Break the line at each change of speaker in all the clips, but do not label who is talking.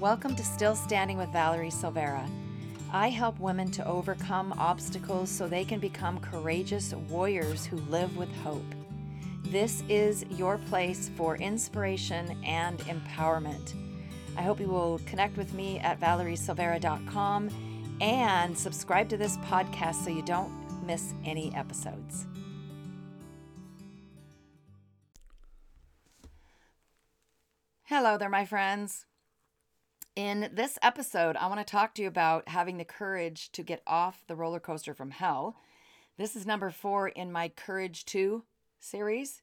Welcome to Still Standing with Valerie Silveira. I help women to overcome obstacles so they can become courageous warriors who live with hope. This is your place for inspiration and empowerment. I hope you will connect with me at valeriesilveira.com and subscribe to this podcast so you don't miss any episodes. Hello there, my friends. In this episode, I want to talk to you about having the courage to get off the roller coaster from hell. This is number four in my Courage 2 series.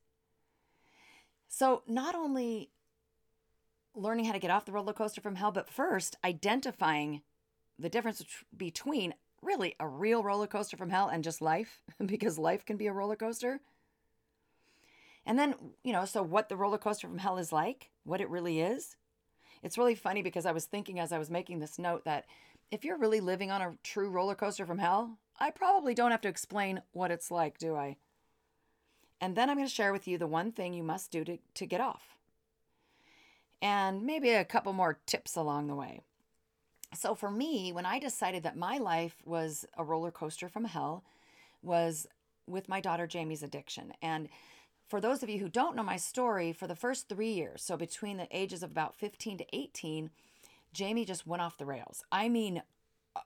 So, not only learning how to get off the roller coaster from hell, but first identifying the difference between really a real roller coaster from hell and just life, because life can be a roller coaster. And then, you know, so what the roller coaster from hell is like, what it really is. It's really funny because I was thinking as I was making this note that if you're really living on a true roller coaster from hell, I probably don't have to explain what it's like, do I? And then I'm going to share with you the one thing you must do to, to get off. And maybe a couple more tips along the way. So for me, when I decided that my life was a roller coaster from hell, was with my daughter Jamie's addiction. And for those of you who don't know my story, for the first three years, so between the ages of about 15 to 18, Jamie just went off the rails. I mean, uh,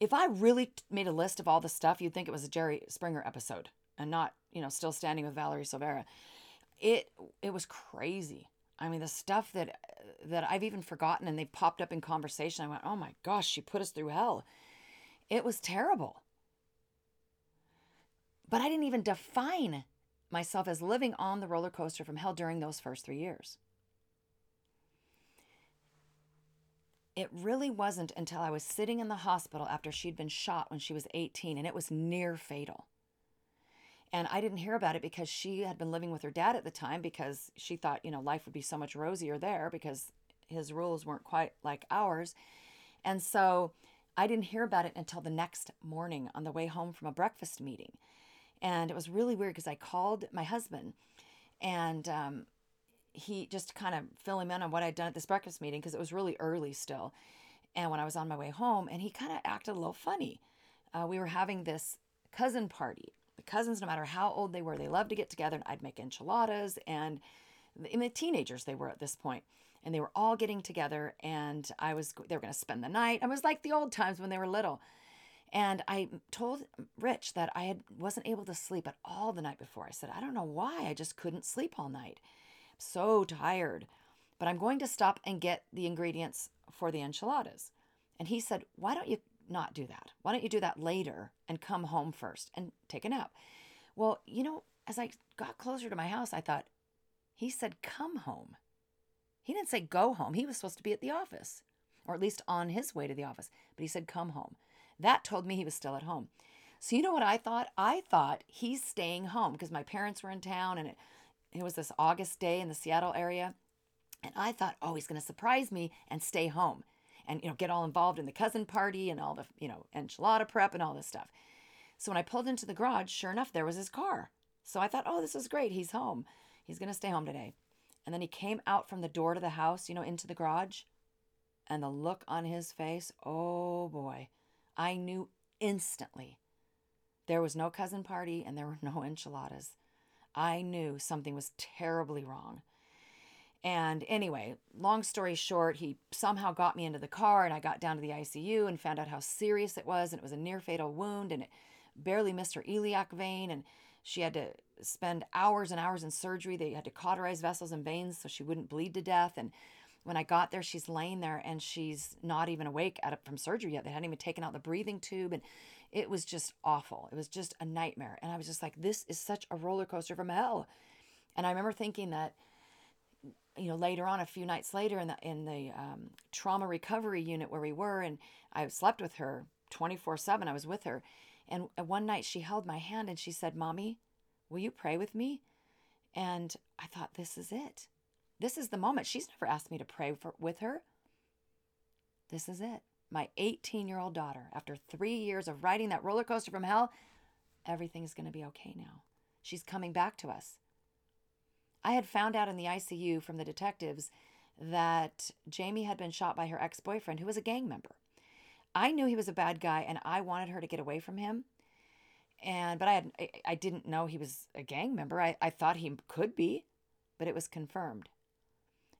if I really made a list of all the stuff, you'd think it was a Jerry Springer episode and not, you know, still standing with Valerie Silveira. It it was crazy. I mean, the stuff that that I've even forgotten and they popped up in conversation. I went, "Oh my gosh, she put us through hell." It was terrible. But I didn't even define myself as living on the roller coaster from hell during those first three years. It really wasn't until I was sitting in the hospital after she'd been shot when she was 18, and it was near fatal. And I didn't hear about it because she had been living with her dad at the time because she thought, you know, life would be so much rosier there because his rules weren't quite like ours. And so I didn't hear about it until the next morning on the way home from a breakfast meeting. And it was really weird because I called my husband and um, he just kind of fill him in on what I'd done at this breakfast meeting because it was really early still. And when I was on my way home, and he kind of acted a little funny. Uh, we were having this cousin party. The cousins, no matter how old they were, they loved to get together. And I'd make enchiladas, and in the teenagers they were at this point, and they were all getting together. And I was they were going to spend the night. I was like the old times when they were little. And I told Rich that I had wasn't able to sleep at all the night before. I said, I don't know why. I just couldn't sleep all night. I'm so tired. But I'm going to stop and get the ingredients for the enchiladas. And he said, Why don't you not do that? Why don't you do that later and come home first and take a nap? Well, you know, as I got closer to my house, I thought, he said, Come home. He didn't say go home. He was supposed to be at the office, or at least on his way to the office. But he said, Come home. That told me he was still at home. So you know what I thought? I thought he's staying home because my parents were in town and it, it was this August day in the Seattle area. And I thought, oh, he's going to surprise me and stay home and, you know, get all involved in the cousin party and all the, you know, enchilada prep and all this stuff. So when I pulled into the garage, sure enough, there was his car. So I thought, oh, this is great. He's home. He's going to stay home today. And then he came out from the door to the house, you know, into the garage. And the look on his face, oh boy. I knew instantly there was no cousin party and there were no enchiladas. I knew something was terribly wrong. And anyway, long story short, he somehow got me into the car and I got down to the ICU and found out how serious it was. And it was a near fatal wound and it barely missed her iliac vein. And she had to spend hours and hours in surgery. They had to cauterize vessels and veins so she wouldn't bleed to death. And when I got there, she's laying there and she's not even awake at, from surgery yet. They hadn't even taken out the breathing tube. And it was just awful. It was just a nightmare. And I was just like, this is such a roller coaster from hell. And I remember thinking that, you know, later on, a few nights later in the, in the um, trauma recovery unit where we were, and I slept with her 24 7. I was with her. And one night she held my hand and she said, Mommy, will you pray with me? And I thought, this is it. This is the moment. She's never asked me to pray for, with her. This is it. My 18 year old daughter, after three years of riding that roller coaster from hell, everything's going to be okay now. She's coming back to us. I had found out in the ICU from the detectives that Jamie had been shot by her ex boyfriend, who was a gang member. I knew he was a bad guy and I wanted her to get away from him. And, but I had, I didn't know he was a gang member. I, I thought he could be, but it was confirmed.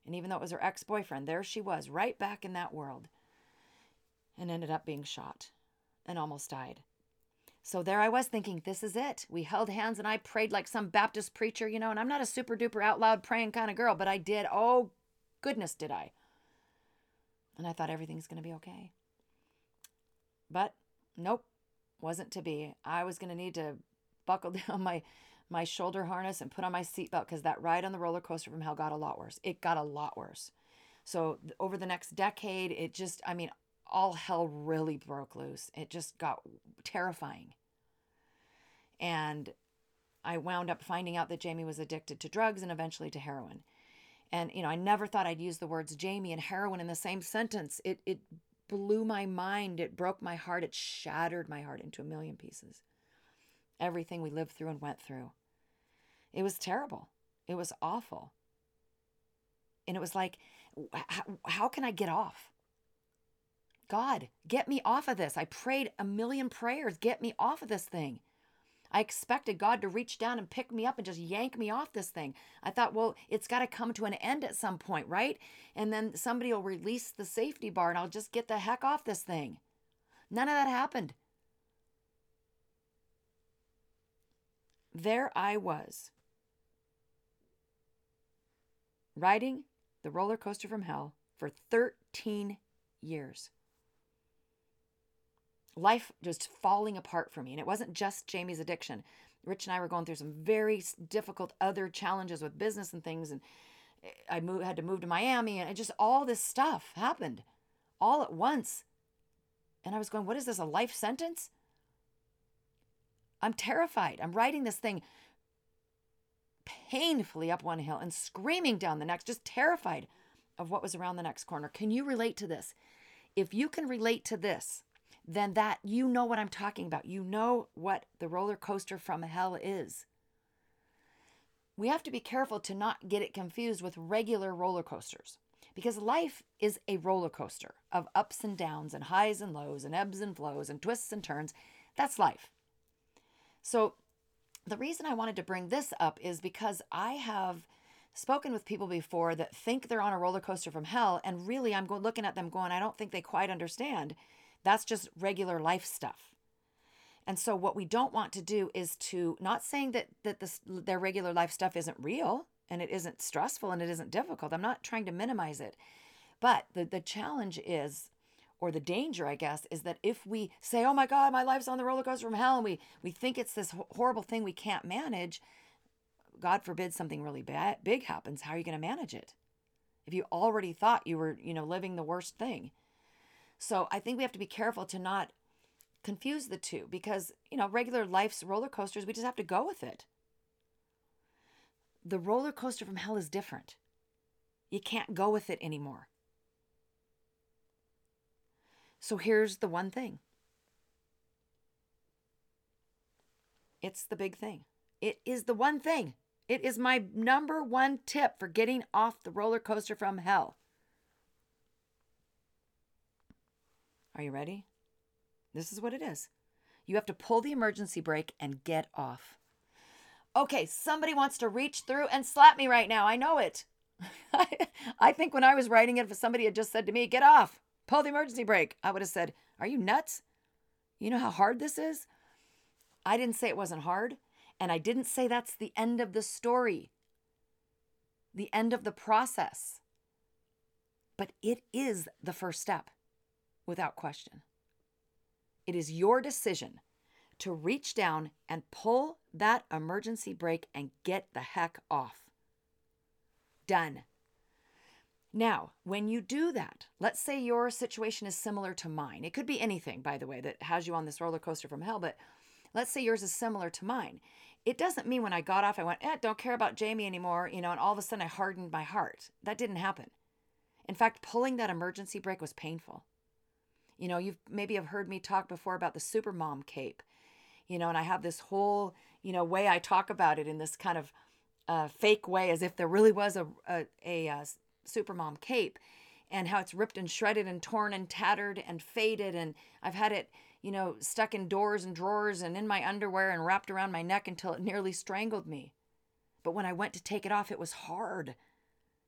And even though it was her ex boyfriend, there she was, right back in that world, and ended up being shot and almost died. So there I was thinking, this is it. We held hands and I prayed like some Baptist preacher, you know, and I'm not a super duper out loud praying kind of girl, but I did. Oh, goodness, did I. And I thought everything's going to be okay. But nope, wasn't to be. I was going to need to buckle down my my shoulder harness and put on my seatbelt because that ride on the roller coaster from hell got a lot worse. It got a lot worse. So over the next decade, it just, I mean, all hell really broke loose. It just got terrifying. And I wound up finding out that Jamie was addicted to drugs and eventually to heroin. And you know, I never thought I'd use the words Jamie and heroin in the same sentence. It it blew my mind. It broke my heart. It shattered my heart into a million pieces. Everything we lived through and went through. It was terrible. It was awful. And it was like, how, how can I get off? God, get me off of this. I prayed a million prayers. Get me off of this thing. I expected God to reach down and pick me up and just yank me off this thing. I thought, well, it's got to come to an end at some point, right? And then somebody will release the safety bar and I'll just get the heck off this thing. None of that happened. There I was, riding the roller coaster from hell for 13 years life just falling apart for me. And it wasn't just Jamie's addiction. Rich and I were going through some very difficult other challenges with business and things. And eh, I moved, had to move to Miami, and just all this stuff happened all at once. And I was going, What is this, a life sentence? I'm terrified. I'm writing this thing painfully up one hill and screaming down the next, just terrified of what was around the next corner. Can you relate to this? If you can relate to this, then that you know what I'm talking about. You know what the roller coaster from hell is. We have to be careful to not get it confused with regular roller coasters because life is a roller coaster of ups and downs and highs and lows and ebbs and flows and twists and turns. That's life. So, the reason I wanted to bring this up is because I have spoken with people before that think they're on a roller coaster from hell, and really I'm looking at them going, I don't think they quite understand that's just regular life stuff. And so what we don't want to do is to not saying that that this their regular life stuff isn't real and it isn't stressful and it isn't difficult. I'm not trying to minimize it. But the the challenge is or the danger, I guess, is that if we say, "Oh my God, my life's on the roller coaster from hell," and we we think it's this horrible thing we can't manage, God forbid something really bad big happens. How are you going to manage it? If you already thought you were, you know, living the worst thing, so I think we have to be careful to not confuse the two because, you know, regular life's roller coasters, we just have to go with it. The roller coaster from hell is different. You can't go with it anymore. So here's the one thing it's the big thing. It is the one thing. It is my number one tip for getting off the roller coaster from hell. Are you ready? This is what it is. You have to pull the emergency brake and get off. Okay, somebody wants to reach through and slap me right now. I know it. I think when I was writing it, if somebody had just said to me, get off, pull the emergency brake, I would have said, Are you nuts? You know how hard this is? I didn't say it wasn't hard, and I didn't say that's the end of the story, the end of the process. But it is the first step without question. It is your decision to reach down and pull that emergency brake and get the heck off. Done. Now, when you do that, let's say your situation is similar to mine. It could be anything, by the way, that has you on this roller coaster from hell, but let's say yours is similar to mine. It doesn't mean when I got off, I went, eh, don't care about Jamie anymore, you know, and all of a sudden I hardened my heart. That didn't happen. In fact, pulling that emergency brake was painful. You know, you've maybe have heard me talk before about the supermom cape. You know, and I have this whole, you know, way I talk about it in this kind of uh, fake way, as if there really was a a, a, a uh, Supermom cape and how it's ripped and shredded and torn and tattered and faded. And I've had it, you know, stuck in doors and drawers and in my underwear and wrapped around my neck until it nearly strangled me. But when I went to take it off, it was hard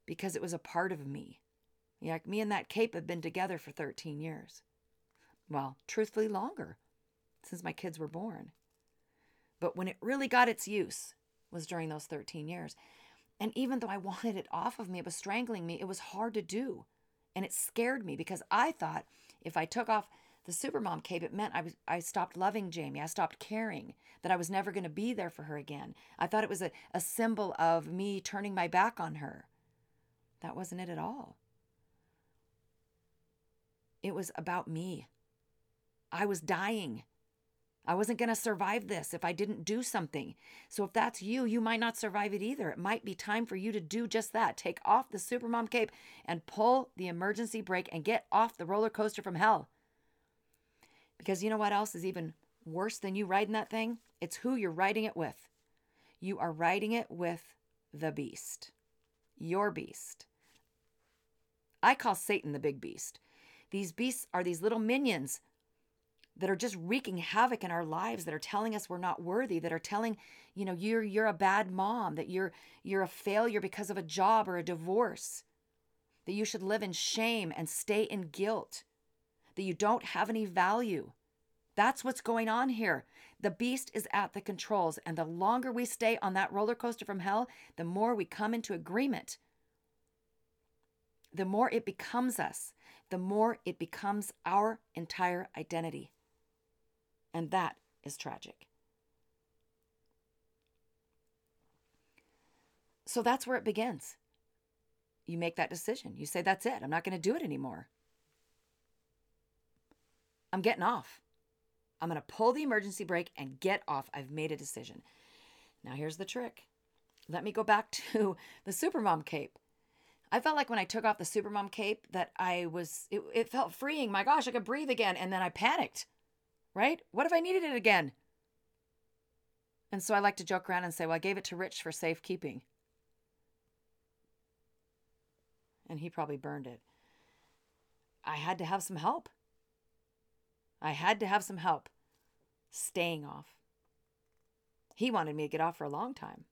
because it was a part of me. Yeah, me and that cape have been together for 13 years. Well, truthfully, longer, since my kids were born. But when it really got its use was during those 13 years. And even though I wanted it off of me, it was strangling me, it was hard to do. And it scared me because I thought if I took off the supermom cape, it meant I was I stopped loving Jamie. I stopped caring, that I was never going to be there for her again. I thought it was a, a symbol of me turning my back on her. That wasn't it at all. It was about me. I was dying. I wasn't going to survive this if I didn't do something. So if that's you, you might not survive it either. It might be time for you to do just that. Take off the supermom cape and pull the emergency brake and get off the roller coaster from hell. Because you know what else is even worse than you riding that thing? It's who you're riding it with. You are riding it with the beast. Your beast. I call Satan the big beast. These beasts are these little minions that are just wreaking havoc in our lives that are telling us we're not worthy that are telling you know you're you're a bad mom that you're you're a failure because of a job or a divorce that you should live in shame and stay in guilt that you don't have any value. That's what's going on here. The beast is at the controls and the longer we stay on that roller coaster from hell the more we come into agreement. The more it becomes us the more it becomes our entire identity and that is tragic. So that's where it begins. You make that decision. You say, That's it. I'm not going to do it anymore. I'm getting off. I'm going to pull the emergency brake and get off. I've made a decision. Now, here's the trick. Let me go back to the Supermom cape. I felt like when I took off the Supermom cape that I was, it, it felt freeing. My gosh, I could breathe again. And then I panicked right? What if I needed it again? And so I like to joke around and say, well, I gave it to Rich for safekeeping. And he probably burned it. I had to have some help. I had to have some help staying off. He wanted me to get off for a long time.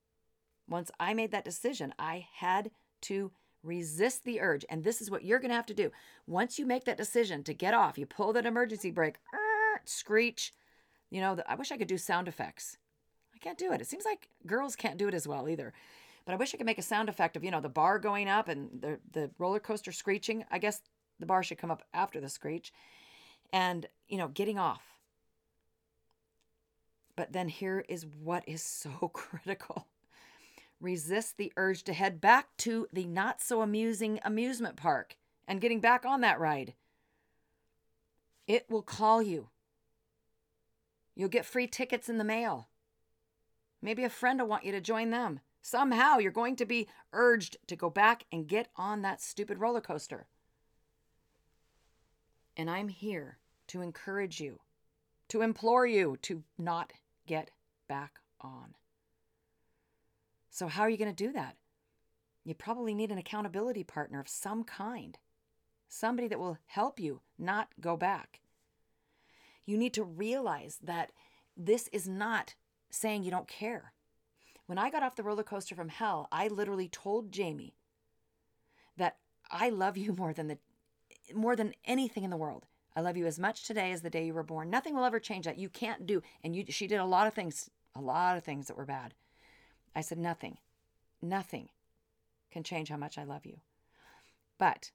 Once I made that decision, I had to resist the urge. And this is what you're going to have to do. Once you make that decision to get off, you pull that emergency brake screech. You know, I wish I could do sound effects. I can't do it. It seems like girls can't do it as well either. But I wish I could make a sound effect of, you know, the bar going up and the, the roller coaster screeching. I guess the bar should come up after the screech. And, you know, getting off. But then here is what is so critical resist the urge to head back to the not so amusing amusement park and getting back on that ride. It will call you. You'll get free tickets in the mail. Maybe a friend will want you to join them. Somehow you're going to be urged to go back and get on that stupid roller coaster. And I'm here to encourage you, to implore you to not get back on. So, how are you going to do that? You probably need an accountability partner of some kind, somebody that will help you not go back. You need to realize that this is not saying you don't care. When I got off the roller coaster from hell, I literally told Jamie that I love you more than the more than anything in the world. I love you as much today as the day you were born. Nothing will ever change that. You can't do and you she did a lot of things, a lot of things that were bad. I said nothing. Nothing can change how much I love you. But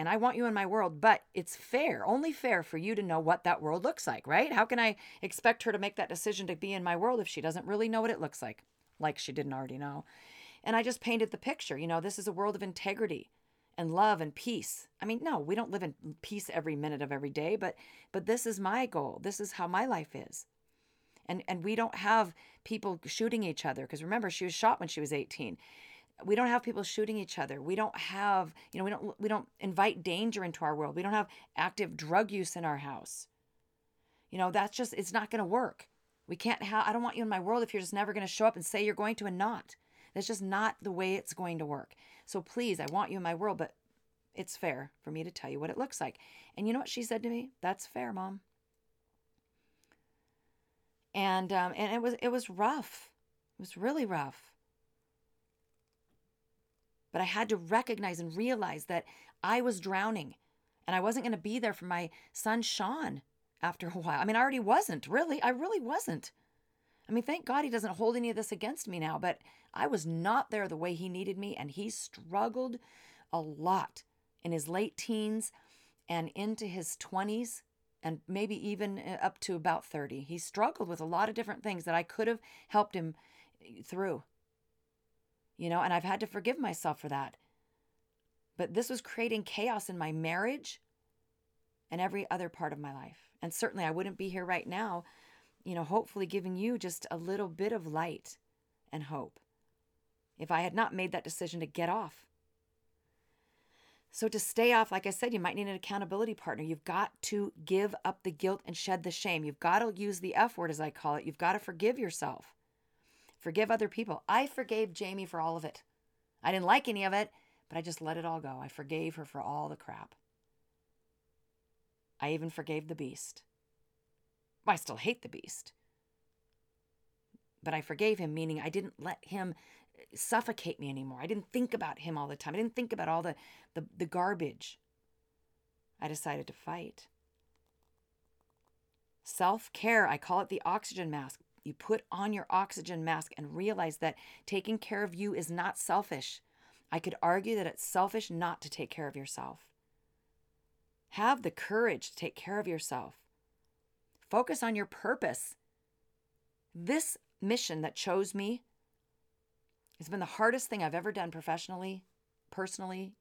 and I want you in my world, but it's fair, only fair for you to know what that world looks like, right? How can I expect her to make that decision to be in my world if she doesn't really know what it looks like, like she didn't already know? And I just painted the picture. You know, this is a world of integrity and love and peace. I mean, no, we don't live in peace every minute of every day, but but this is my goal. This is how my life is. And and we don't have people shooting each other because remember she was shot when she was 18 we don't have people shooting each other we don't have you know we don't we don't invite danger into our world we don't have active drug use in our house you know that's just it's not going to work we can't have i don't want you in my world if you're just never going to show up and say you're going to and not that's just not the way it's going to work So please, I want you in my world, but it's fair for me to tell you what it looks like. And you know what she said to me? That's fair, mom. And um, and it was it was rough. It was really rough. But I had to recognize and realize that I was drowning and I wasn't going to be there for my son Sean after a while. I mean, I already wasn't, really. I really wasn't. I mean, thank God he doesn't hold any of this against me now, but I was not there the way he needed me, and he struggled a lot in his late teens and into his 20s and maybe even uh, up to about 30. He struggled with a lot of different things that I could have helped him uh, through. You know, and I've had to forgive myself for that. But this was creating chaos in my marriage and every other part of my life. And certainly I wouldn't be here right now, you know, hopefully giving you just a little bit of light and hope if I had not made that decision to get off. So, to stay off, like I said, you might need an accountability partner. You've got to give up the guilt and shed the shame. You've got to use the F word, as I call it. You've got to forgive yourself, forgive other people. I forgave Jamie for all of it. I didn't like any of it, but I just let it all go. I forgave her for all the crap. I even forgave the beast. I still hate the beast. But I forgave him, meaning I didn't let him suffocate me anymore. I didn't think about him all the time. I didn't think about all the, the, the garbage. I decided to fight. Self care, I call it the oxygen mask. You put on your oxygen mask and realize that taking care of you is not selfish. I could argue that it's selfish not to take care of yourself. Have the courage to take care of yourself. Focus on your purpose. This mission that chose me it's been the hardest thing I've ever done professionally, personally.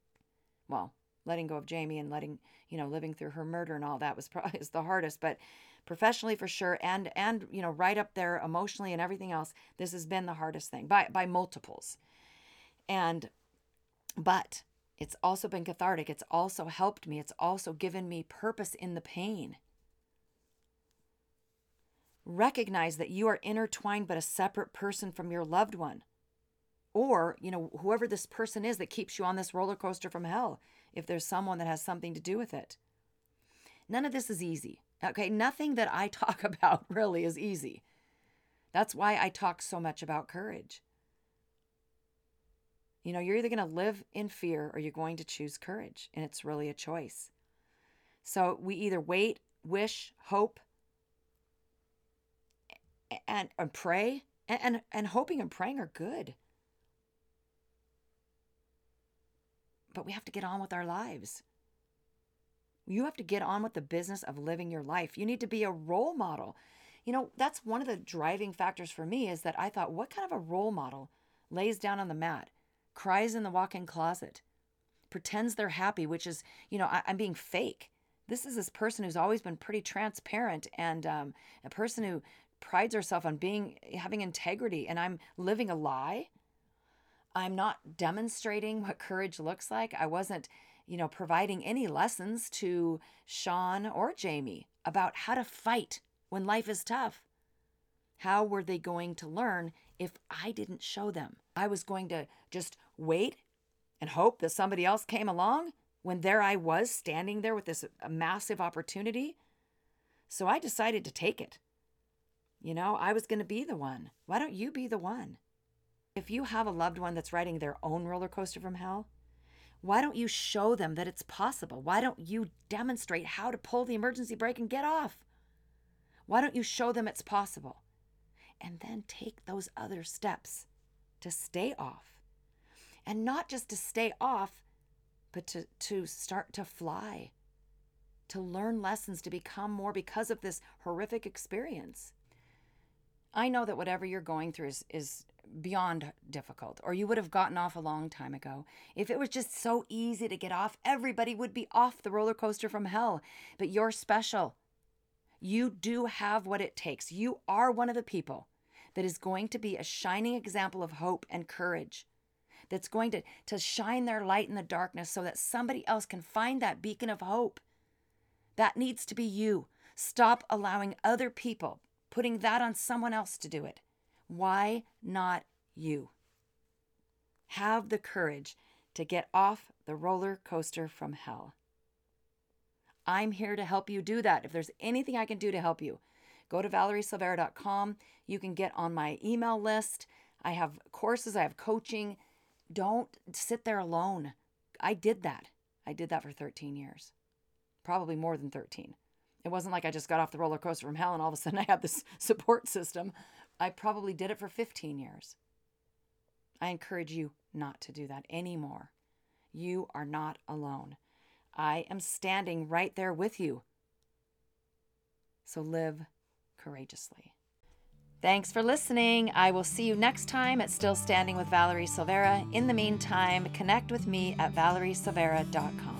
Well, letting go of Jamie and letting, you know, living through her murder and all that was probably is the hardest, but professionally for sure and and you know, right up there emotionally and everything else, this has been the hardest thing by by multiples. And but it's also been cathartic. It's also helped me. It's also given me purpose in the pain. Recognize that you are intertwined but a separate person from your loved one or you know whoever this person is that keeps you on this roller coaster from hell if there's someone that has something to do with it none of this is easy okay nothing that i talk about really is easy. That's why i talk so much about courage. You know you're either going to live in fear or you're going to choose courage and it's really a choice. So we either wait wish hope and, and pray and, and, and hoping and praying are good. But we have to get on with our lives. You have to get on with the business of living your life. You need to be a role model. You know, that's one of the driving factors for me is that I thought, what kind of a role model lays down on the mat, cries in the walk in closet, pretends they're happy, which is, you know, I, am being fake. This is this person who's always been pretty transparent and um, a person who prides herself on being having integrity, and I'm living a lie. I'm not demonstrating what courage looks like. I wasn't, you know, providing any lessons to Sean or Jamie about how to fight when life is tough. How were they going to learn if I didn't show them? I was going to just wait and hope that somebody else came along when there I was standing there with this uh, massive opportunity. So I decided to take it. You know, I was going to be the one. Why don't you be the one? If you have a loved one that's riding their own roller coaster from hell, why don't you show them that it's possible? Why don't you demonstrate how to pull the emergency brake and get off? Why don't you show them it's possible? And then take those other steps to stay off. And not just to stay off, but to, to start to fly, to learn lessons, to become more because of this horrific experience. I know that whatever you're going through is, is beyond difficult, or you would have gotten off a long time ago. If it was just so easy to get off, everybody would be off the roller coaster from hell. But you're special. You do have what it takes. You are one of the people that is going to be a shining example of hope and courage, that's going to, to shine their light in the darkness so that somebody else can find that beacon of hope. That needs to be you. Stop allowing other people putting that on someone else to do it. Why not you? Have the courage to get off the roller coaster from hell. I'm here to help you do that. If there's anything I can do to help you, go to valeriesilveira.com. You can get on my email list. I have courses, I have coaching. Don't sit there alone. I did that. I did that for 13 years, probably more than 13. It wasn't like I just got off the roller coaster from hell and all of a sudden I had this support system. I probably did it for 15 years. I encourage you not to do that anymore. You are not alone. I am standing right there with you. So live courageously. Thanks for listening. I will see you next time at Still Standing with Valerie Silveira. In the meantime, connect with me at valeriesilveira.com.